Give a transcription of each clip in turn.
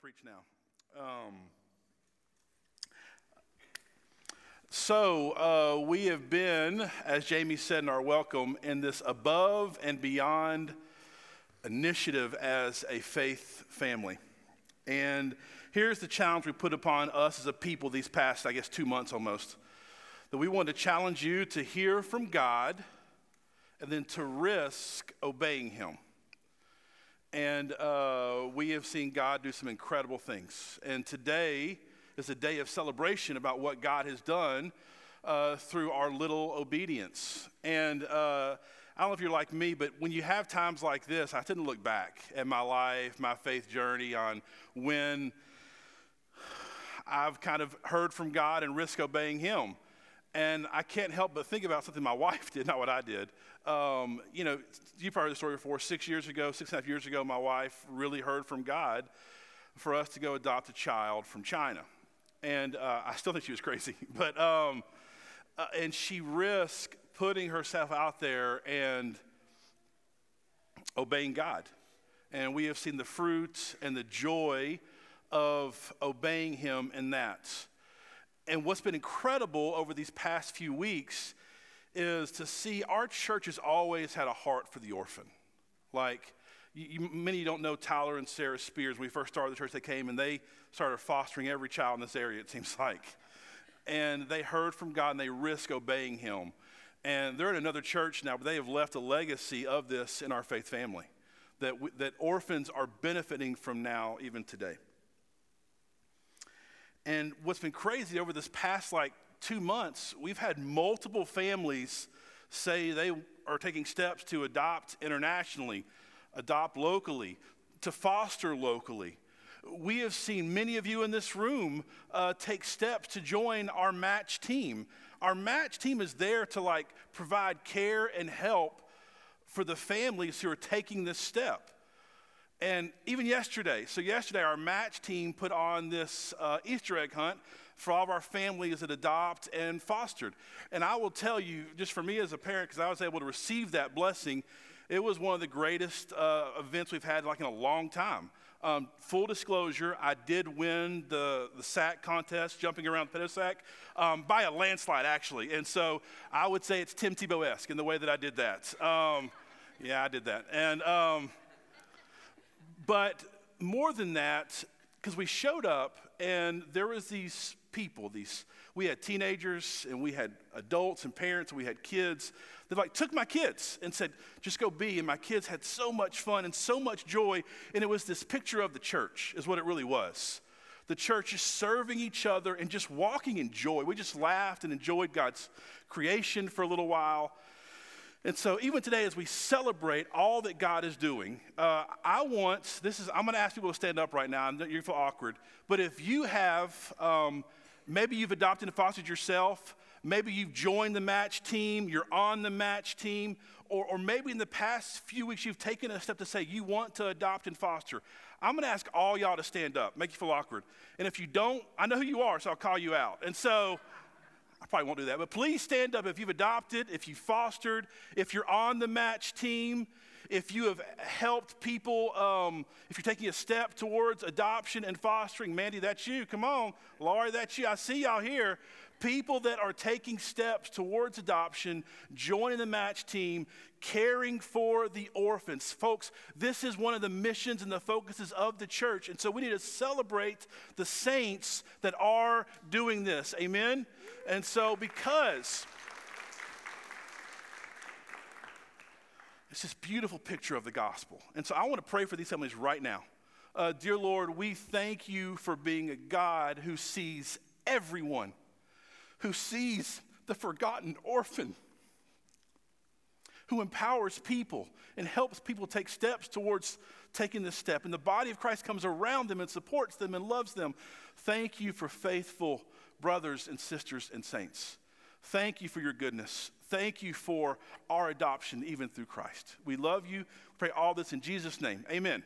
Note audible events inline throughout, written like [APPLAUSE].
preach now. Um, so, uh, we have been, as Jamie said in our welcome, in this above and beyond initiative as a faith family. And here's the challenge we put upon us as a people these past, I guess, two months almost that we want to challenge you to hear from God and then to risk obeying Him. And uh, we have seen God do some incredible things. And today is a day of celebration about what God has done uh, through our little obedience. And uh, I don't know if you're like me, but when you have times like this, I tend to look back at my life, my faith journey, on when I've kind of heard from God and risk obeying Him. And I can't help but think about something my [LAUGHS] wife did, not what I did. Um, you know, you've probably heard the story before. Six years ago, six and a half years ago, my wife really heard from God for us to go adopt a child from China. And uh, I still think she was crazy, [LAUGHS] but, um, uh, and she risked putting herself out there and obeying God. And we have seen the fruit and the joy of obeying Him in that. And what's been incredible over these past few weeks is to see our church has always had a heart for the orphan. Like, you, many don't know Tyler and Sarah Spears. When we first started the church, they came and they started fostering every child in this area, it seems [LAUGHS] like. And they heard from God and they risked obeying Him. And they're in another church now, but they have left a legacy of this in our faith family that, that orphans are benefiting from now, even today. And what's been crazy over this past like two months, we've had multiple families say they are taking steps to adopt internationally, adopt locally, to foster locally. We have seen many of you in this room uh, take steps to join our match team. Our match team is there to like provide care and help for the families who are taking this step. And even yesterday, so yesterday, our match team put on this uh, Easter egg hunt for all of our families that adopt and fostered. And I will tell you, just for me as a parent, because I was able to receive that blessing, it was one of the greatest uh, events we've had like in a long time. Um, full disclosure, I did win the, the sack contest, jumping around the sack, um, by a landslide, actually. And so I would say it's Tim Tebow esque in the way that I did that. Um, yeah, I did that. And um, but more than that, because we showed up and there was these people, these we had teenagers and we had adults and parents and we had kids they like took my kids and said, just go be. And my kids had so much fun and so much joy. And it was this picture of the church, is what it really was. The church is serving each other and just walking in joy. We just laughed and enjoyed God's creation for a little while. And so, even today, as we celebrate all that God is doing, uh, I want this is I'm going to ask people to stand up right now. And you feel awkward, but if you have, um, maybe you've adopted and fostered yourself, maybe you've joined the match team, you're on the match team, or, or maybe in the past few weeks you've taken a step to say you want to adopt and foster. I'm going to ask all y'all to stand up, make you feel awkward. And if you don't, I know who you are, so I'll call you out. And so. I probably won't do that, but please stand up if you've adopted, if you fostered, if you're on the match team, if you have helped people, um, if you're taking a step towards adoption and fostering. Mandy, that's you. Come on. Laurie, that's you. I see y'all here. People that are taking steps towards adoption, joining the match team, caring for the orphans. Folks, this is one of the missions and the focuses of the church. And so we need to celebrate the saints that are doing this. Amen? And so, because. It's this beautiful picture of the gospel. And so I want to pray for these families right now. Uh, dear Lord, we thank you for being a God who sees everyone who sees the forgotten orphan, who empowers people and helps people take steps towards taking this step. And the body of Christ comes around them and supports them and loves them. Thank you for faithful brothers and sisters and saints. Thank you for your goodness. Thank you for our adoption, even through Christ. We love you. Pray all this in Jesus' name. Amen.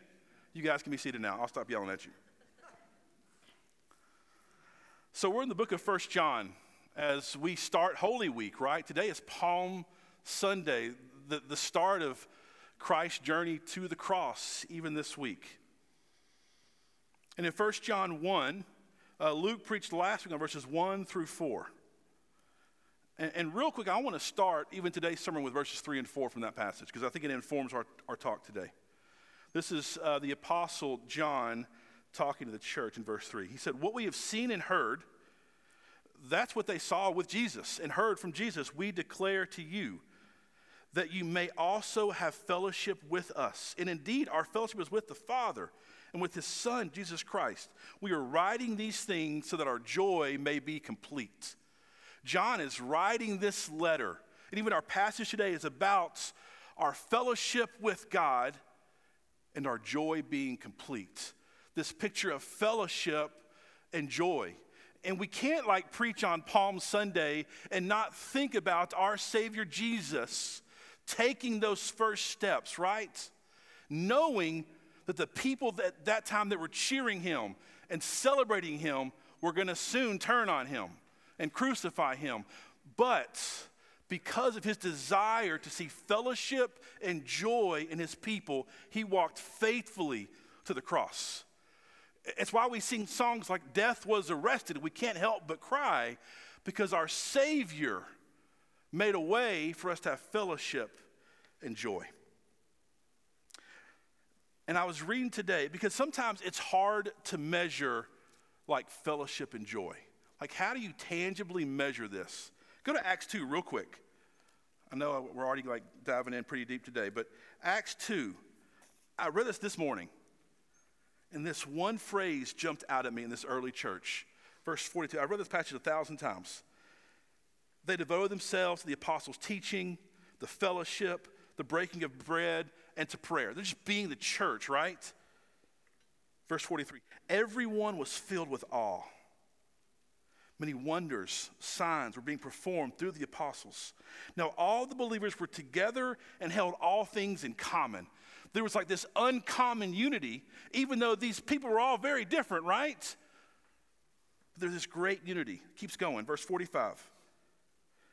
You guys can be seated now. I'll stop yelling at you. So, we're in the book of First John as we start Holy Week, right? Today is Palm Sunday, the, the start of Christ's journey to the cross, even this week. And in 1 John 1, uh, Luke preached last week on verses 1 through 4. And, and real quick, I want to start even today's sermon with verses 3 and 4 from that passage because I think it informs our, our talk today. This is uh, the Apostle John talking to the church in verse 3. He said, What we have seen and heard, that's what they saw with Jesus and heard from Jesus, we declare to you that you may also have fellowship with us. And indeed, our fellowship is with the Father and with his Son, Jesus Christ. We are writing these things so that our joy may be complete. John is writing this letter, and even our passage today is about our fellowship with God and our joy being complete. This picture of fellowship and joy. And we can't like preach on Palm Sunday and not think about our Savior Jesus taking those first steps, right? Knowing that the people at that time that were cheering him and celebrating him were going to soon turn on him and crucify him. But because of his desire to see fellowship and joy in his people, he walked faithfully to the cross. It's why we sing songs like Death Was Arrested. We can't help but cry because our Savior made a way for us to have fellowship and joy. And I was reading today because sometimes it's hard to measure like fellowship and joy. Like, how do you tangibly measure this? Go to Acts 2 real quick. I know we're already like diving in pretty deep today, but Acts 2, I read this this morning, and this one phrase jumped out at me in this early church. Verse 42. I read this passage a thousand times. They devoted themselves to the apostles' teaching, the fellowship, the breaking of bread, and to prayer. They're just being the church, right? Verse 43 Everyone was filled with awe. Many wonders, signs were being performed through the apostles. Now, all the believers were together and held all things in common. There was like this uncommon unity, even though these people were all very different, right? There's this great unity. Keeps going. Verse 45.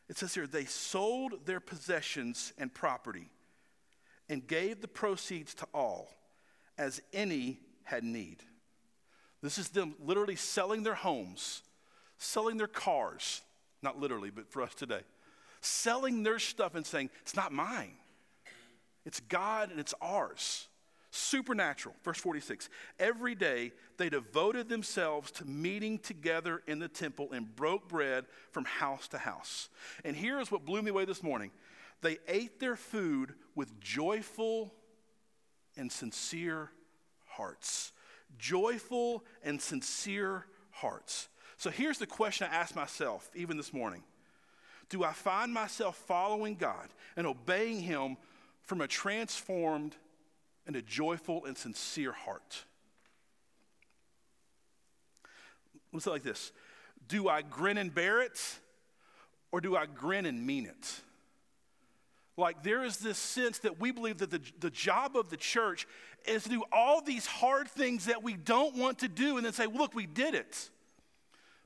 It says here, they sold their possessions and property and gave the proceeds to all as any had need. This is them literally selling their homes, selling their cars, not literally, but for us today, selling their stuff and saying, It's not mine, it's God and it's ours. Supernatural. Verse 46 Every day they devoted themselves to meeting together in the temple and broke bread from house to house. And here's what blew me away this morning they ate their food with joyful and sincere hearts. Joyful and sincere hearts. So here's the question I ask myself, even this morning Do I find myself following God and obeying Him from a transformed and a joyful and sincere heart? Let's say like this Do I grin and bear it, or do I grin and mean it? Like, there is this sense that we believe that the, the job of the church is to do all these hard things that we don't want to do and then say, look, we did it.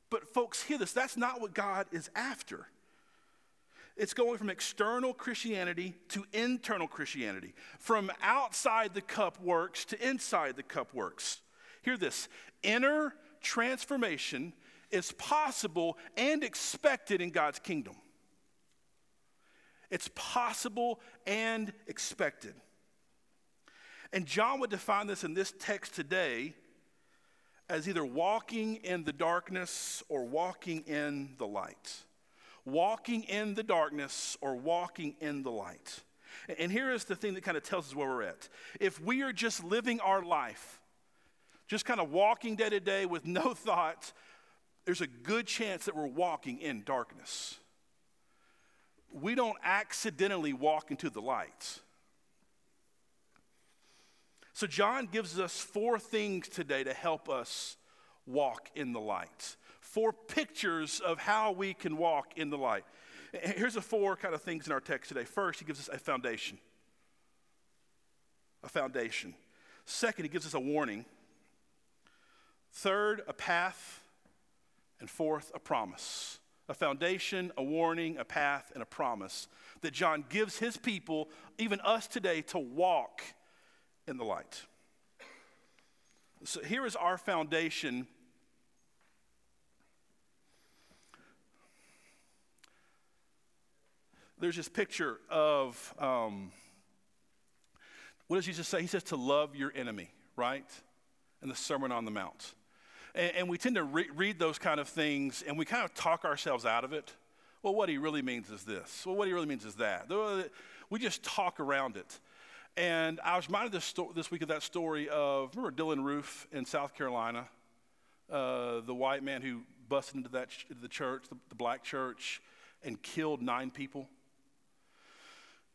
But, folks, hear this that's not what God is after. It's going from external Christianity to internal Christianity, from outside the cup works to inside the cup works. Hear this inner transformation is possible and expected in God's kingdom. It's possible and expected. And John would define this in this text today as either walking in the darkness or walking in the light. Walking in the darkness or walking in the light. And here is the thing that kind of tells us where we're at. If we are just living our life, just kind of walking day to day with no [LAUGHS] thought, there's a good chance that we're walking in darkness we don't accidentally walk into the light. So, John gives us four things today to help us walk in the light. Four pictures of how we can walk in the light. Here's the four kind of things in our text today. First, he gives us a foundation. A foundation. Second, he gives us a warning. Third, a path. And fourth, a promise a foundation, a warning, a path, and a promise that John gives his people, even us today, to walk in the light. So here is our foundation. There's this picture of um, what does Jesus say? He says to love your enemy, right? In the Sermon on the Mount. And, and we tend to re- read those kind of things and we kind of talk ourselves out of it. Well, what he really means is this. Well, what he really means is that. We just talk around it. And I was reminded this, sto- this week of that story of, remember Dylann Roof in South Carolina? Uh, the white man who busted into that ch- the church, the, the black church, and killed nine people.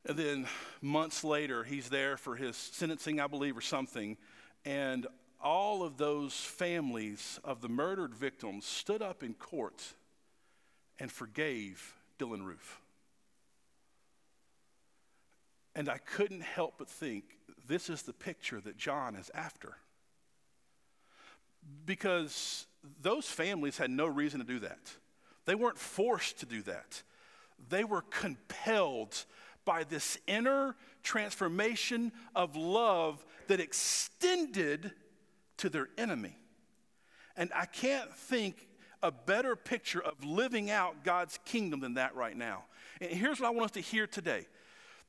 And then months later, he's there for his sentencing, I believe, or something. And all of those families of the murdered victims stood up in court and forgave Dylann Roof. And I couldn't help but think this is the picture that John is after. Because those families had no reason to do that. They weren't forced to do that. They were compelled by this inner transformation of love that extended to their enemy. And I can't think a better picture of living out God's kingdom than that right now. And here's what I want us to hear today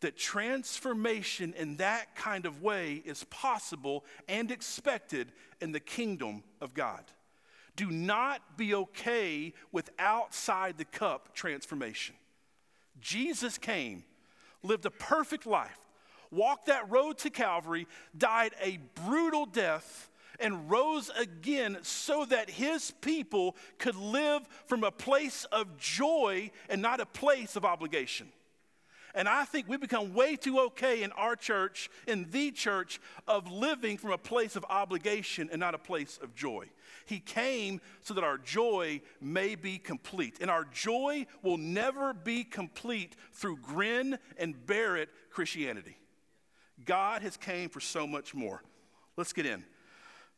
that transformation in that kind of way is possible and expected in the kingdom of God. Do not be okay with outside the cup transformation. Jesus came, lived a perfect life, walked that road to Calvary, died a brutal death, and rose again so that his people could live from a place of joy and not a place of obligation. And I think we become way too okay in our church, in the church, of living from a place of obligation and not a place of joy. He came so that our joy may be complete. And our joy will never be complete through grin and bear it Christianity. God has came for so much more. Let's get in.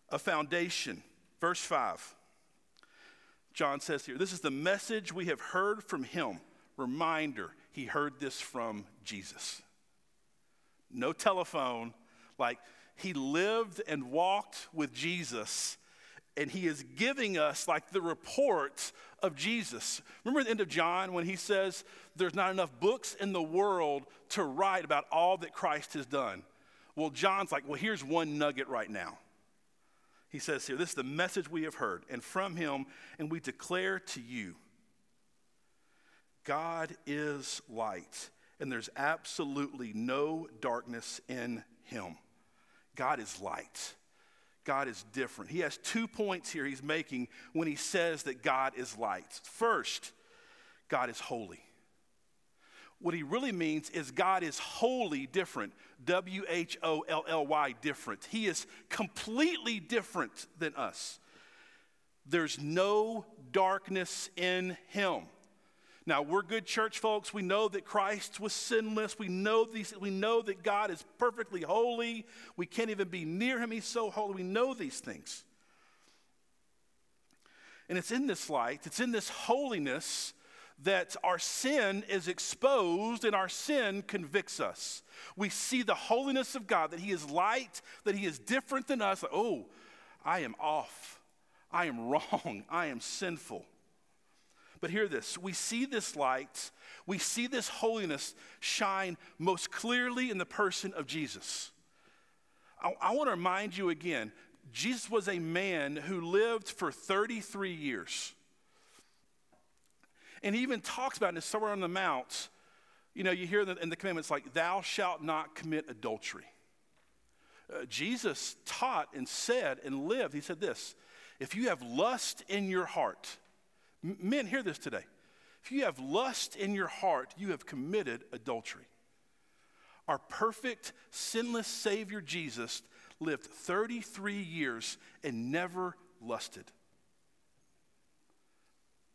A foundation. Verse 5. John says here, This is the message we have heard from him. Reminder he heard this from Jesus. No telephone, like he lived and walked with Jesus, and he is giving us like the report of Jesus. Remember the end of John when he says, There's not enough books in the world to write about all that Christ has done. Well, John's like, Well, here's one nugget right now. He says here, This is the message we have heard, and from him, and we declare to you God is light, and there's absolutely no darkness in him. God is light. God is different. He has two points here he's making when he says that God is light. First, God is holy. What he really means is God is wholly different. W H O L L Y, different. He is completely different than us. There's no darkness in him. Now, we're good church folks. We know that Christ was sinless. We know, these, we know that God is perfectly holy. We can't even be near him. He's so holy. We know these things. And it's in this light, it's in this holiness that our sin is exposed and our sin convicts us. We see the holiness of God, that He is light, that He is different than us. oh, I am off. I am [LAUGHS] wrong. I am sinful. But hear this we see this light, we see this holiness shine most clearly in the person of Jesus. I, I want to remind you again Jesus was a man who lived for 33 years. And he even talks about it somewhere on the Mount. You know, you hear in the commandments like, Thou shalt not commit adultery. Uh, Jesus taught and said and lived, he said this if you have lust in your heart, Men, hear this today. If you have lust in your heart, you have committed adultery. Our perfect, sinless Savior Jesus lived 33 years and never lusted.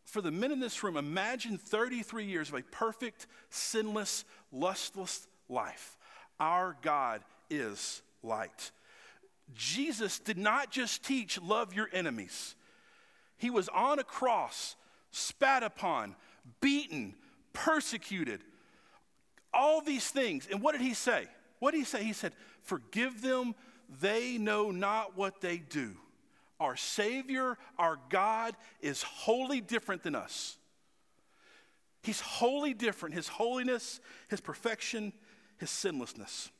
For the men in this room, imagine 33 years of a perfect, sinless, lustless life. Our God is light. Jesus did not just teach love your enemies. He was on a cross, spat upon, beaten, persecuted, all these things. And what did he say? What did he say? He said, Forgive them, they know not what they do. Our Savior, our God, is wholly different than us. He's wholly different. His holiness, His perfection, His sinlessness.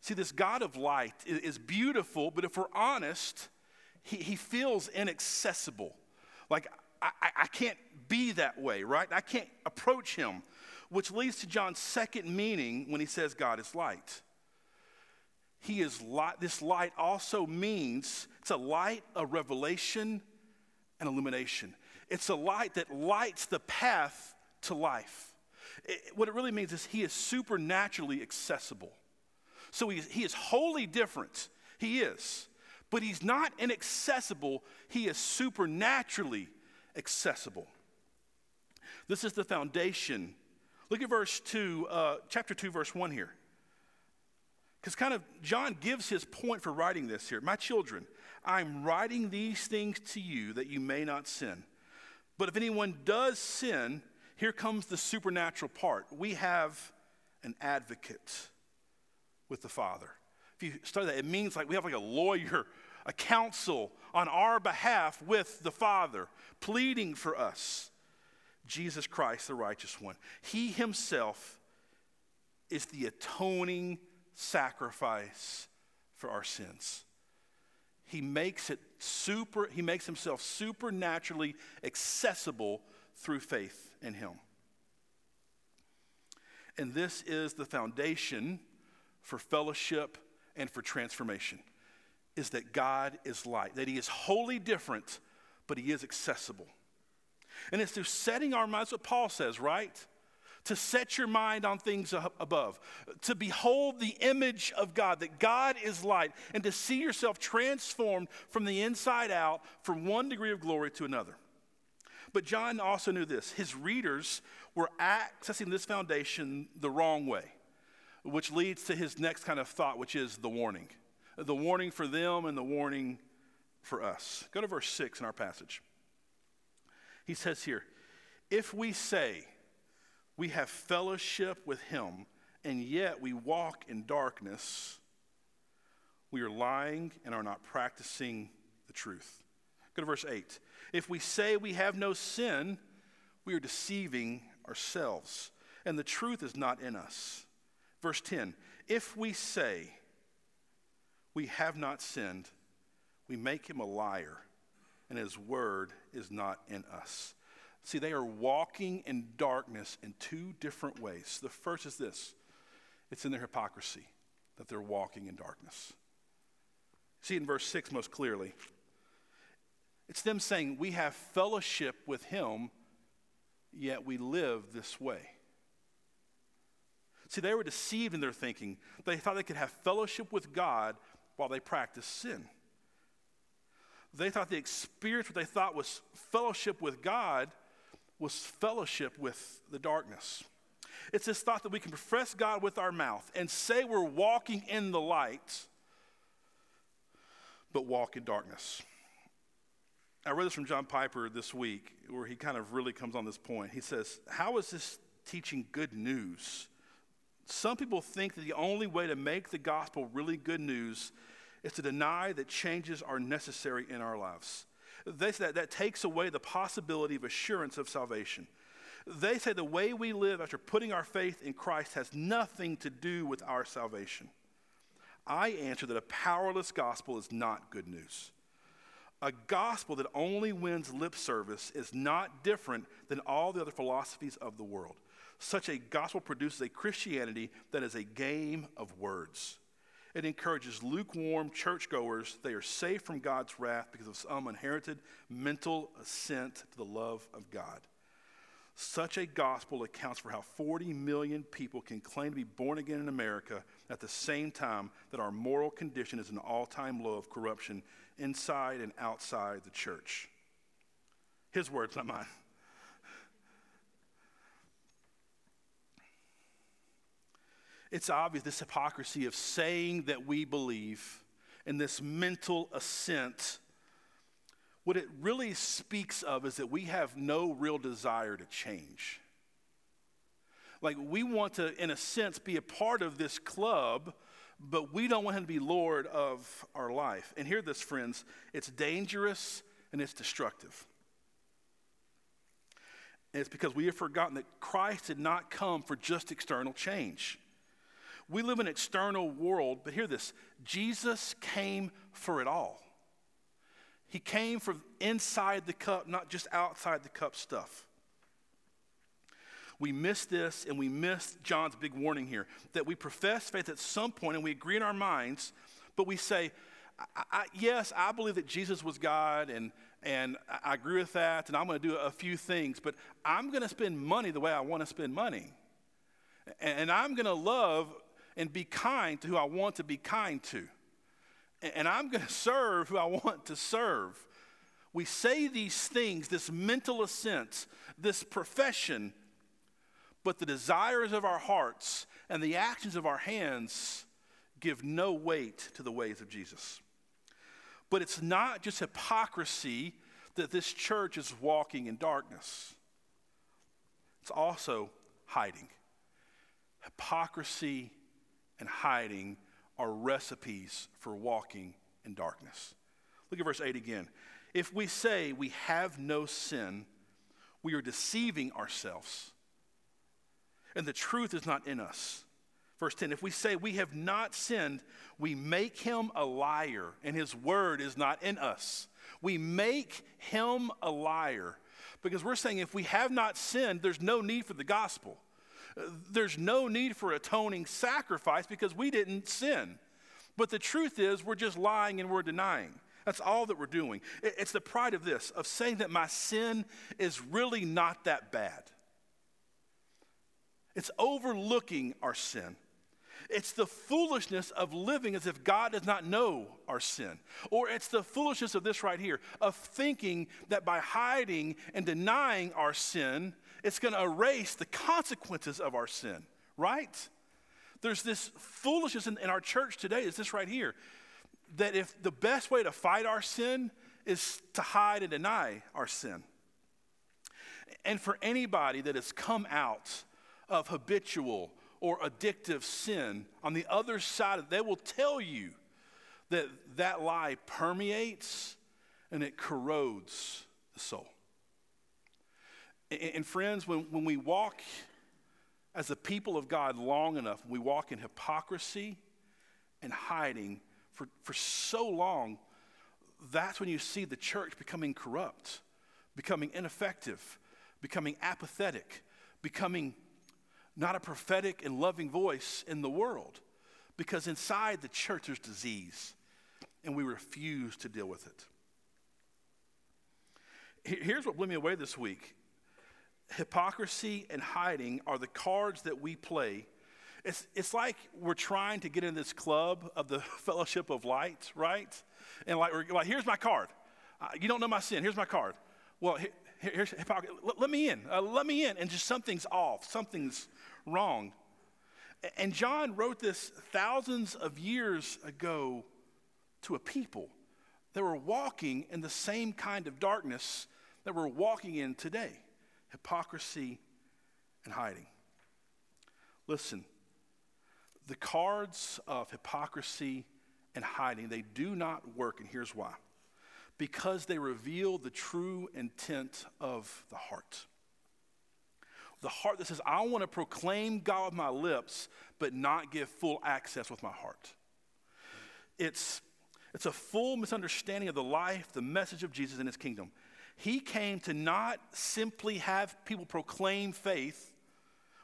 See, this God of light is beautiful, but if we're honest, He, he feels inaccessible. Like, I, I can't be that way, right? I can't approach Him, which leads to John's second meaning when he says God is light. He is light. This light also means it's a light, a revelation, and illumination. It's a light that lights the path to life. It, what it really means is he is supernaturally accessible. So he, he is wholly different. He is. But he's not inaccessible, he is supernaturally accessible. This is the foundation. Look at verse 2, uh, chapter 2, verse 1 here. Because kind of John gives his point for writing this here. My children, I'm writing these things to you that you may not sin. But if anyone does sin, here comes the supernatural part. We have an advocate with the Father. If you study that, it means like we have like a lawyer, a counsel on our behalf with the Father, pleading for us. Jesus Christ, the righteous one. He himself is the atoning sacrifice for our sins. He makes it super, he makes himself supernaturally accessible through faith in him. And this is the foundation for fellowship and for transformation is that God is light, that he is wholly different, but he is accessible. And it's through setting our minds, what Paul says, right? to set your mind on things above, to behold the image of God, that God is light, and to see yourself transformed from the inside out from one degree of glory to another. But John also knew this his readers were accessing this foundation the wrong way, which leads to his next kind of thought, which is the warning. The warning for them and the warning for us. Go to verse 6 in our passage. He says here, if we say, we have fellowship with him, and yet we walk in darkness, we are lying and are not practicing the truth. Go to verse 8. If we say we have no sin, we are deceiving ourselves, and the truth is not in us. Verse 10 If we say we have not sinned, we make him a liar, and his word is not in us. See, they are walking in darkness in two different ways. The first is this it's in their hypocrisy that they're walking in darkness. See in verse 6 most clearly. It's them saying, We have fellowship with him, yet we live this way. See, they were deceived in their thinking. They thought they could have fellowship with God while they practiced sin. They thought the experience, what they thought was fellowship with God, was fellowship with the darkness. It's this thought that we can profess God with our mouth and say we're walking in the light, but walk in darkness. I read this from John Piper this week, where he kind of really comes on this point. He says, How is this teaching good news? Some people think that the only way to make the gospel really good news is to deny that changes are necessary in our lives. They say that, that takes away the possibility of assurance of salvation. They say the way we live after putting our faith in Christ has nothing to do with our salvation. I answer that a powerless gospel is not good news. A gospel that only wins lip service is not different than all the other philosophies of the world. Such a gospel produces a Christianity that is a game of words. It encourages lukewarm churchgoers. They are safe from God's wrath because of some inherited mental assent to the love of God. Such a gospel accounts for how 40 million people can claim to be born again in America at the same time that our moral condition is an all time low of corruption inside and outside the church. His words, not mine. It's obvious this hypocrisy of saying that we believe and this mental assent. What it really speaks of is that we have no real desire to change. Like, we want to, in a sense, be a part of this club, but we don't want him to be Lord of our life. And hear this, friends it's dangerous and it's destructive. And it's because we have forgotten that Christ did not come for just external change. We live in an external world, but hear this Jesus came for it all. He came from inside the cup, not just outside the cup stuff. We miss this and we miss John's big warning here that we profess faith at some point and we agree in our minds, but we say, I, I, Yes, I believe that Jesus was God and, and I agree with that, and I'm going to do a few things, but I'm going to spend money the way I want to spend money. And, and I'm going to love and be kind to who I want to be kind to. And I'm going to serve who I want to serve. We say these things, this mental assent, this profession, but the desires of our hearts and the actions of our hands give no weight to the ways of Jesus. But it's not just hypocrisy that this church is walking in darkness, it's also hiding. Hypocrisy and hiding are recipes for walking in darkness. Look at verse 8 again. If we say we have no sin, we are deceiving ourselves, and the truth is not in us. Verse 10 If we say we have not sinned, we make him a liar, and his word is not in us. We make him a liar because we're saying if we have not sinned, there's no need for the gospel. There's no need for atoning sacrifice because we didn't sin. But the truth is, we're just lying and we're denying. That's all that we're doing. It's the pride of this, of saying that my sin is really not that bad. It's overlooking our sin. It's the foolishness of living as if God does not know our sin. Or it's the foolishness of this right here, of thinking that by hiding and denying our sin, it's going to erase the consequences of our sin, right? There's this foolishness in, in our church today, is this right here, that if the best way to fight our sin is to hide and deny our sin. And for anybody that has come out of habitual or addictive sin, on the other side, they will tell you that that lie permeates and it corrodes the soul. And, friends, when, when we walk as a people of God long enough, we walk in hypocrisy and hiding for, for so long, that's when you see the church becoming corrupt, becoming ineffective, becoming apathetic, becoming not a prophetic and loving voice in the world. Because inside the church there's disease, and we refuse to deal with it. Here's what blew me away this week hypocrisy and hiding are the cards that we play. It's, it's like we're trying to get in this club of the [LAUGHS] fellowship of light, right? And like, we're, like here's my card. Uh, you don't know my sin. Here's my card. Well, here, here's hypocrisy. Let, let, me in. Uh, let me in. And just something's off. Something's wrong. And John wrote this thousands of years ago to a people that were walking in the same kind of darkness that we're walking in today hypocrisy, and hiding. Listen, the cards of hypocrisy and hiding, they do not work, and here's why. Because they reveal the true intent of the heart. The heart that says, I want to proclaim God with my lips, but not give full access with my heart. It's, it's a full misunderstanding of the life, the message of Jesus and his kingdom. He came to not simply have people proclaim faith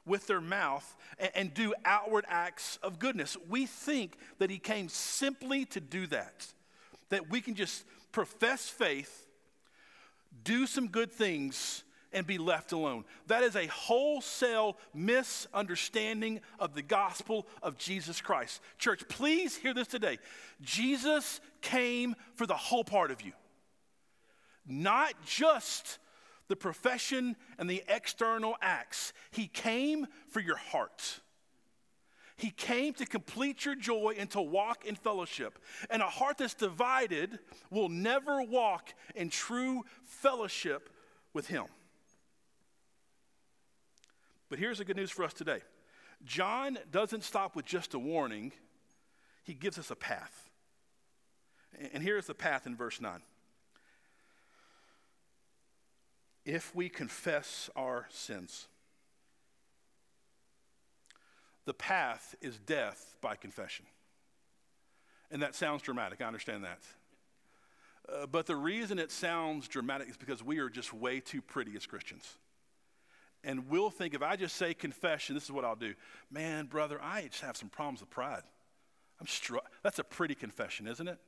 with their mouth and, and, do outward acts of goodness. We think that he came simply to do that, that we can just profess faith, do some good things, and be left alone. That is a wholesale misunderstanding of the gospel of Jesus Christ. Church, please hear this today. Jesus came for the whole part of you not just the profession and the external acts. He came for your heart. He came to complete your joy and to walk in fellowship. And a heart that's divided will never walk in true fellowship with Him. But here's the good news for us today John doesn't stop with just a warning, He gives us a path. And here's the path in verse 9. If we confess our sins, the path is death by confession. And that sounds dramatic, I understand that. Uh, but the reason it sounds dramatic is because we are just way too pretty as Christians. And we'll think if I just say confession, this is what I'll do. Man, brother, I just have some problems with pride. I'm str- That's a pretty confession, isn't it?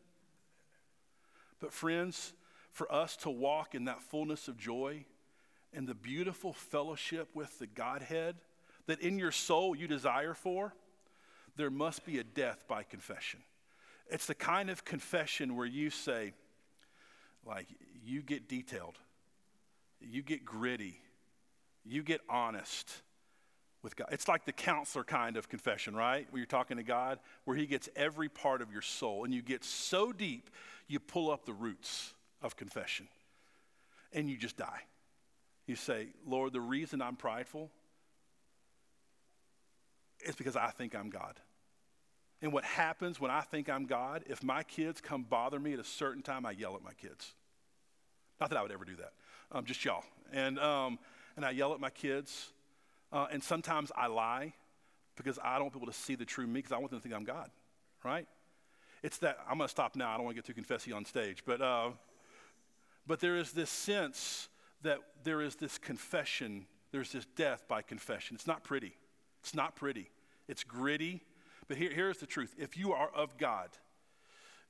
But, friends, for us to walk in that fullness of joy and the beautiful fellowship with the Godhead that in your soul you desire for, there must be a death by confession. It's the kind of confession where you say, like, you get detailed, you get gritty, you get honest with God. It's like the counselor kind of confession, right? Where you're talking to God, where He gets every part of your soul, and you get so deep, you pull up the roots of confession, and you just die. You say, Lord, the reason I'm prideful is because I think I'm God. And what happens when I think I'm God, if my kids come bother me at a certain time, I yell at my kids. Not that I would ever do that, um, just y'all. And, um, and I yell at my kids. Uh, and sometimes I lie because I don't want people to see the true me because I want them to think I'm God, right? It's that, I'm going to stop now. I don't want to get too confessy on stage. But, uh, but there is this sense that there is this confession, there's this death by confession. It's not pretty. It's not pretty. It's gritty. But here, here's the truth if you are of God,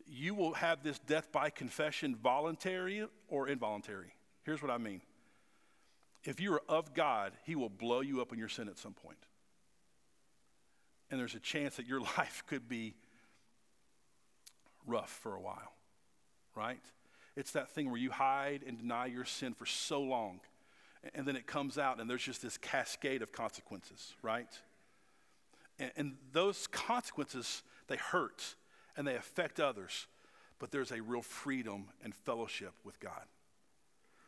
you will have this death by confession voluntary or involuntary. Here's what I mean. If you are of God, He will blow you up in your sin at some point. And there's a chance that your [LAUGHS] life could be rough for a while, right? It's that thing where you hide and deny your sin for so long, and then it comes out, and there's just this cascade of consequences, right? And, and those consequences, they hurt and they affect others, but there's a real freedom and fellowship with God.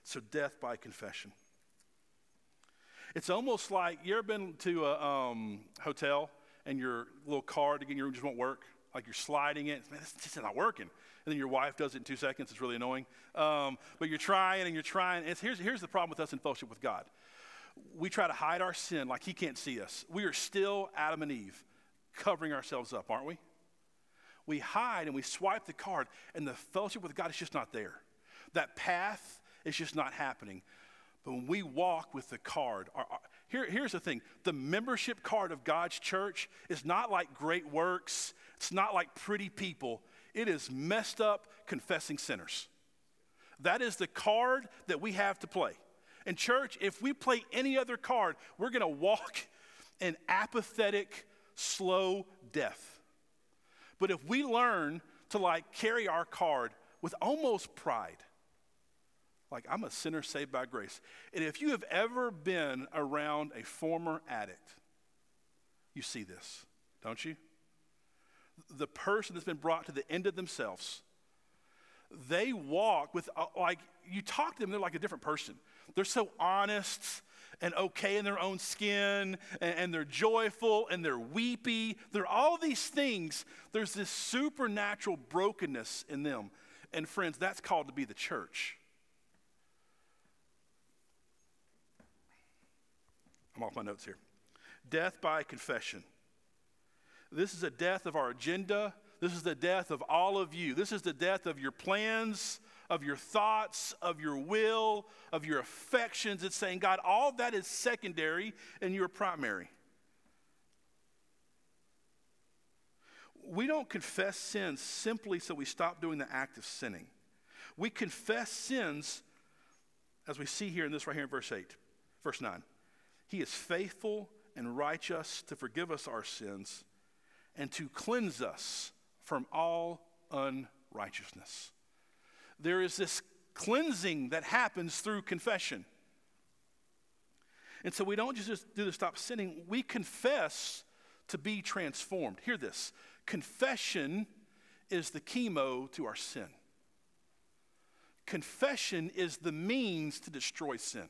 So, death by confession. It's almost like you ever been to a um, hotel and your little card to get in your room just won't work? Like you're sliding it, man, this just not working. And then your wife does it in two seconds. It's really annoying. Um, but you're trying and you're trying. And here's, here's the problem with us in fellowship with God we try to hide our sin like he can't see us. We are still Adam and Eve, covering ourselves up, aren't we? We hide and we swipe the card, and the fellowship with God is just not there. That path is just not happening. But when we walk with the card, our, our, here, here's the thing the membership card of God's church is not like great works, it's not like pretty people. It is messed up, confessing sinners. That is the card that we have to play. And, church, if we play any other card, we're going to walk in apathetic, slow death. But if we learn to like carry our card with almost pride, like I'm a sinner saved by grace. And if you have ever been around a former addict, you see this, don't you? The person that's been brought to the end of themselves, they walk with, uh, like, you talk to them, they're like a different person. They're so honest and okay in their own skin, and, and, they're joyful and they're weepy. They're all these things. There's this supernatural brokenness in them. And friends, that's called to be the church. I'm off my notes here. Death by confession. This is a death of our agenda. This is the death of all of you. This is the death of your plans, of your thoughts, of your will, of your affections. It's saying, God, all that is secondary and you're primary. We don't confess sins simply so we stop doing the act of sinning. We confess sins, as we see here in this right here in verse 8, verse 9. He is faithful and righteous to forgive us our sins and to cleanse us from all unrighteousness there is this cleansing that happens through confession. And so we don't just do the stop sinning, we confess to be transformed. Hear this confession is the chemo to our sin. Confession is the means to destroy sin.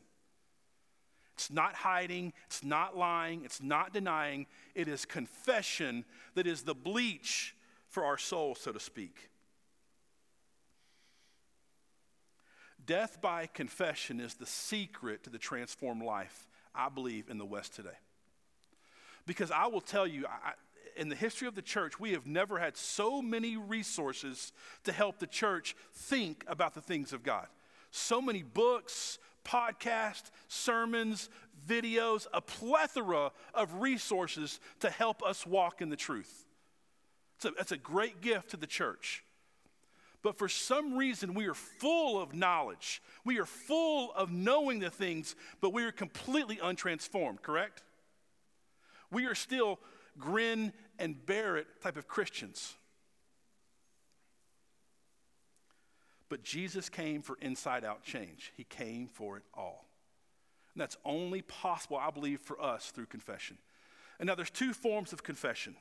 It's not hiding, it's not lying, it's not denying. It is confession that is the bleach for our souls, so to speak. Death by confession is the secret to the transformed life, I believe, in the West today. Because I will tell you, I, in the history of the church, we have never had so many resources to help the church think about the things of God. So many books, podcasts, sermons, videos, a plethora of resources to help us walk in the truth. It's a, it's a great gift to the church. But for some reason, we are full of knowledge. We are full of knowing the things, but we are completely untransformed, correct? We are still grin and bear it type of Christians. But Jesus came for inside out change, He came for it all. And that's only possible, I believe, for us through confession. And now there's two forms of confession.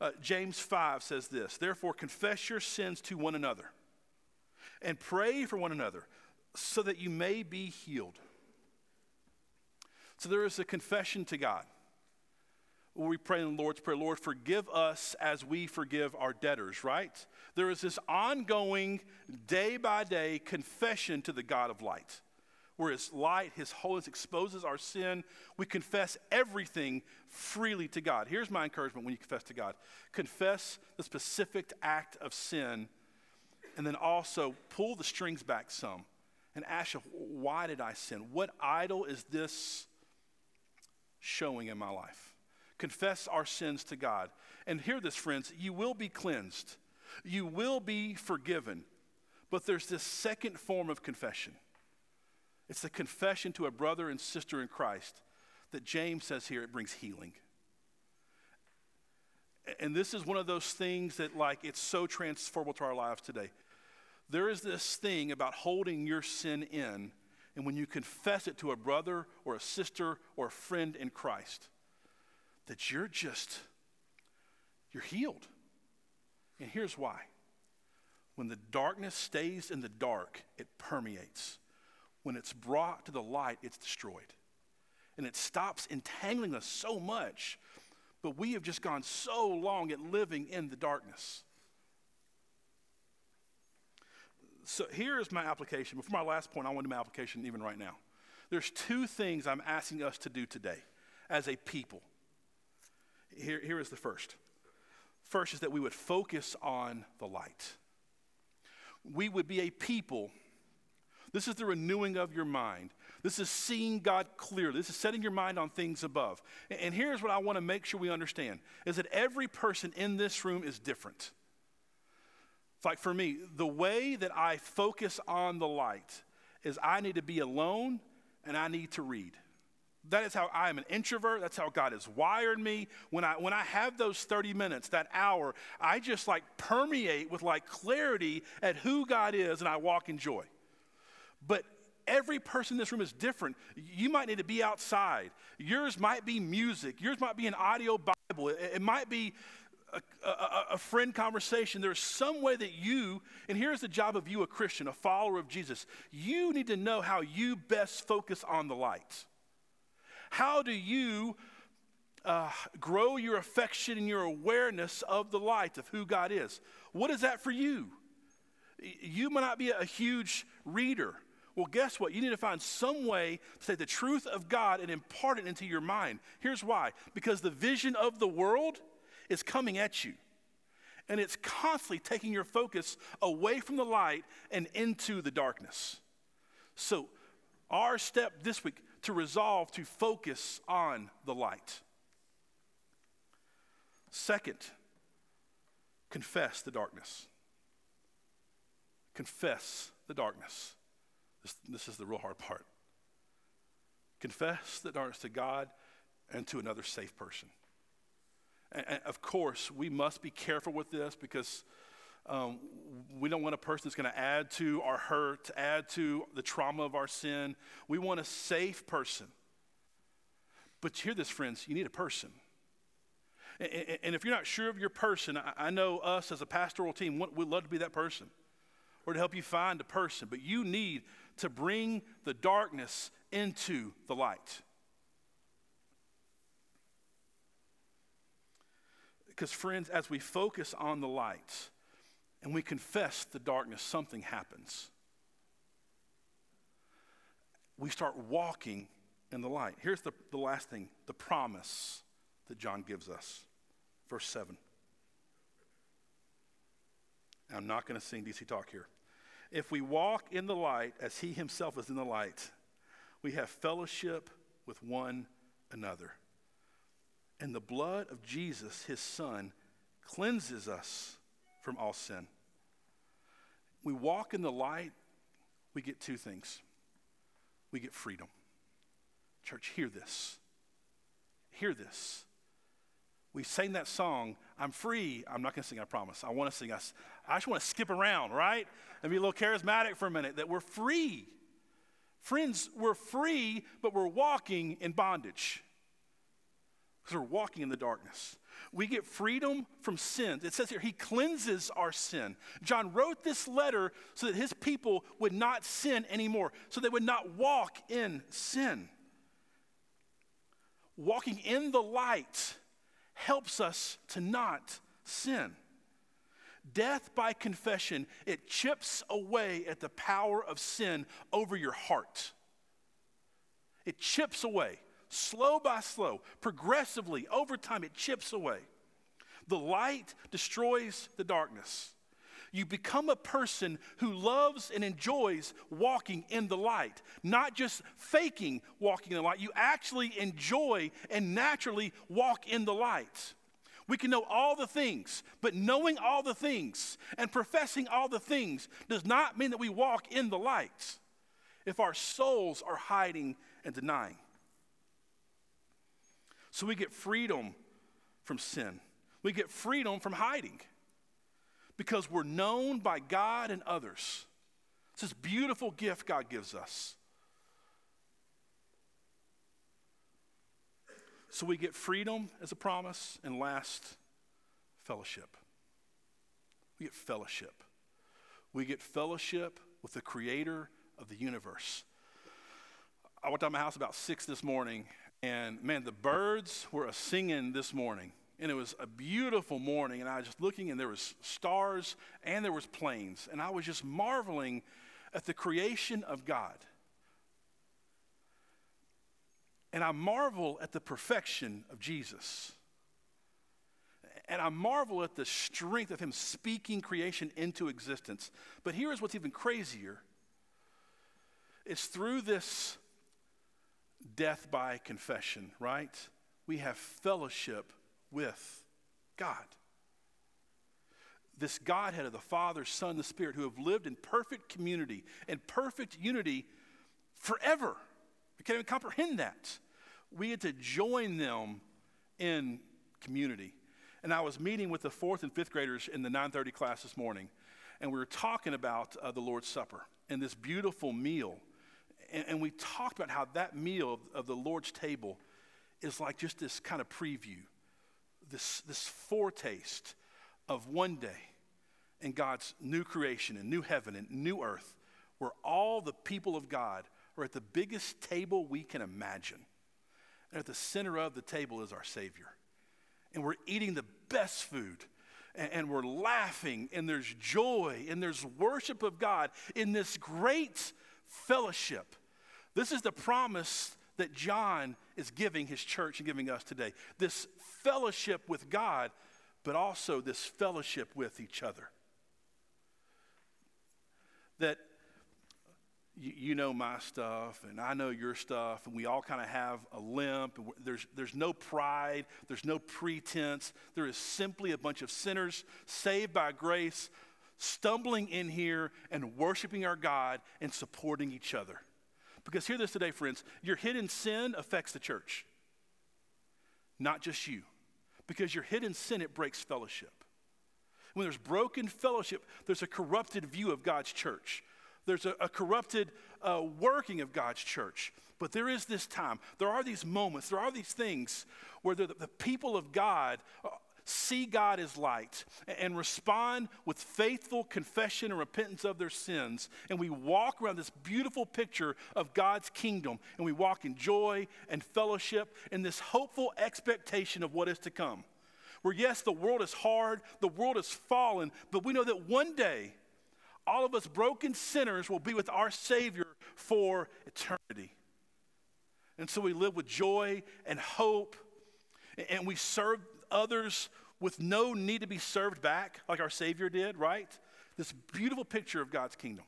Uh, James 5 says this Therefore, confess your sins to one another and pray for one another so that you may be healed. So there is a confession to God we pray in the Lord's Prayer, Lord, forgive us as we forgive our debtors, right? There is this ongoing, day by day confession to the God of light, where His light, His holiness exposes our sin. We confess everything freely to God. Here's my encouragement when you confess to God confess the specific act of sin, and then also pull the strings back some and ask, why did I sin? What idol is this showing in my life? Confess our sins to God. And hear this, friends, you will be cleansed, you will be forgiven. But there's this second form of confession it's the confession to a brother and sister in Christ that James says here it brings healing. And this is one of those things that, like, it's so transferable to our lives today. There is this thing about holding your sin in, and when you confess it to a brother or a sister or a friend in Christ, that you're just, you're healed. And here's why. When the darkness stays in the dark, it permeates. When it's brought to the light, it's destroyed. And it stops entangling us so much, but we have just gone so long at living in the darkness. So here is my application. Before my last point, I want to do my application even right now. There's two things I'm asking us to do today as a people. Here, here is the first. First is that we would focus on the light. We would be a people. This is the renewing of your mind. This is seeing God clearly. This is setting your mind on things above. And here's what I want to make sure we understand is that every person in this room is different. It's like for me, the way that I focus on the light is I need to be alone and I need to read. That is how I am an introvert. That's how God has wired me. When I when I have those 30 minutes, that hour, I just like permeate with like clarity at who God is and I walk in joy. But every person in this room is different. You might need to be outside. Yours might be music. Yours might be an audio Bible. It, it might be a, a, a, friend conversation. There's some way that you, and here's the job of you, a Christian, a follower of Jesus, you need to know how you best focus on the light. How do you uh, grow your affection and your awareness of the light of who God is? What is that for you? You might not be a huge reader. Well, guess what? You need to find some way to take the truth of God and impart it into your mind. Here's why because the vision of the world is coming at you. And it's constantly taking your focus away from the light and into the darkness. So, our step this week to resolve to focus on the light. Second, confess the darkness. Confess the darkness. This, this is the real hard part. Confess the darkness to God and to another safe person. And, and of course, we must be careful with this because um, we don't want a person that's going to add to our hurt, add to the trauma of our sin. We want a safe person. But hear this, friends, you need a person. And if you're not sure of your person, I know us as a pastoral team would love to be that person or to help you find a person. But you need to bring the darkness into the light. Because, friends, as we focus on the light and we confess the darkness, something happens. We start walking in the light. Here's the, the last thing the promise that John gives us. Verse 7. I'm not going to sing DC talk here. If we walk in the light as he himself is in the light, we have fellowship with one another. And the blood of Jesus, his son, cleanses us from all sin. We walk in the light, we get two things. We get freedom. Church, hear this. Hear this. We sang that song, I'm free. I'm not going to sing, I promise. I want to sing. I, I just want to skip around, right? And be a little charismatic for a minute that we're free. Friends, we're free, but we're walking in bondage because we're walking in the darkness. We get freedom from sin. It says here, He cleanses our sin. John wrote this letter so that His people would not sin anymore, so they would not walk in sin. Walking in the light helps us to not sin. Death by confession, it chips away at the power of sin over your heart. It chips away, slow by slow, progressively, over time, it chips away. The light destroys the darkness. You become a person who loves and enjoys walking in the light, not just faking walking in the light. You actually enjoy and naturally walk in the light. We can know all the things, but knowing all the things and professing all the things does not mean that we walk in the light if our souls are hiding and denying. So we get freedom from sin, we get freedom from hiding because we're known by God and others. It's this beautiful gift God gives us. So we get freedom as a promise, and last, fellowship. We get fellowship. We get fellowship with the creator of the universe. I went to my house about six this morning, and man, the birds were a singing this morning. And it was a beautiful morning, and I was just looking, and there was stars and there was planes, and I was just marveling at the creation of God. And I marvel at the perfection of Jesus. And I marvel at the strength of him speaking creation into existence. But here's what's even crazier it's through this death by confession, right? We have fellowship with God. This Godhead of the Father, Son, the Spirit, who have lived in perfect community and perfect unity forever. We can't even comprehend that. We had to join them in community. And I was meeting with the fourth and fifth graders in the 9:30 class this morning, and we were talking about uh, the Lord's Supper and this beautiful meal. And, and we talked about how that meal of, of the Lord's table is like just this kind of preview, this, this foretaste of one day in God's new creation and new heaven and new earth, where all the people of God are at the biggest table we can imagine. And at the center of the table is our Savior. And we're eating the best food. And, and we're laughing, and there's joy, and there's worship of God in this great fellowship. This is the promise that John is giving his church and giving us today. This fellowship with God, but also this fellowship with each other. That you, know my stuff and I know your stuff, and we all kind of have a limp. There's, there's no pride, there's no pretense. There is simply a bunch of sinners saved by grace, stumbling in here and worshiping our God and supporting each other. Because hear this today, friends your hidden sin affects the church, not just you. Because your hidden sin, it breaks fellowship. When there's broken fellowship, there's a corrupted view of God's church there's a, a corrupted uh, working of God's church. But there is this time, there are these moments, there are these things where the, the people of God see God as light and respond with faithful confession and repentance of their sins. And we walk around this beautiful picture of God's kingdom and we walk in joy and fellowship and this hopeful expectation of what is to come. Where, yes, the world is hard, the world is fallen, but we know that one day, all of us broken sinners will be with our Savior for eternity. And so we live with joy and hope, and we serve others with no need to be served back like our Savior did, right? This beautiful picture of God's kingdom.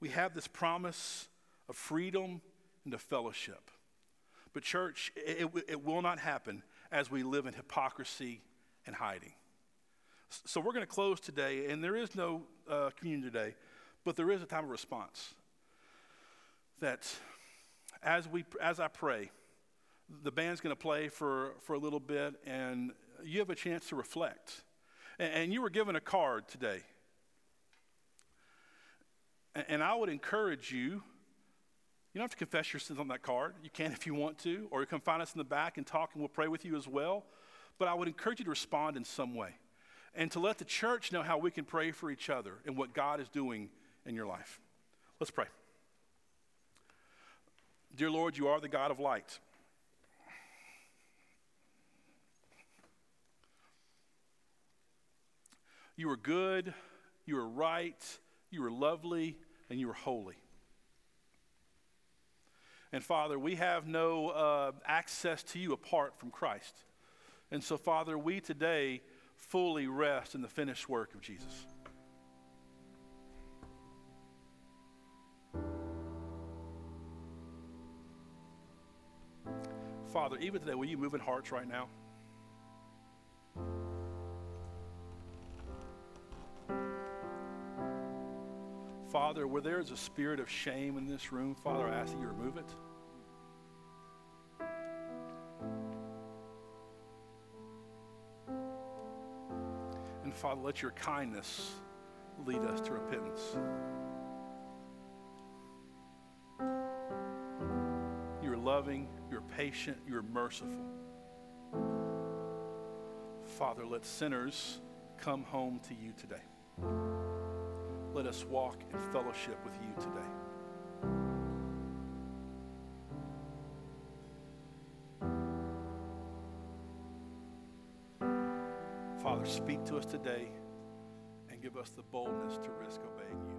We have this promise of freedom and of fellowship. But, church, it, it will not happen as we live in hypocrisy and hiding. So, we're going to close today, and there is no uh, communion today, but there is a time of response. That as, we, as I pray, the band's going to play for, for a little bit, and you have a chance to reflect. And, and you were given a card today. And, and I would encourage you you don't have to confess your sins on that card. You can if you want to, or you can find us in the back and talk, and we'll pray with you as well. But I would encourage you to respond in some way and to let the church know how we can pray for each other and what God is doing in your life. Let's pray. Dear Lord, you are the God of light. You are good, you are right, you are lovely, and you are holy. And Father, we have no uh, access to you apart from Christ. And so, Father, we today fully rest in the finished work of Jesus. Father, even today, will you move in hearts right now? Father, where there is a spirit of shame in this room, Father, I ask that you remove it. And Father, let your kindness lead us to repentance. You're loving, you're patient, you're merciful. Father, let sinners come home to you today let us walk in fellowship with you today. Father, speak to us today and give us the boldness to risk obeying you.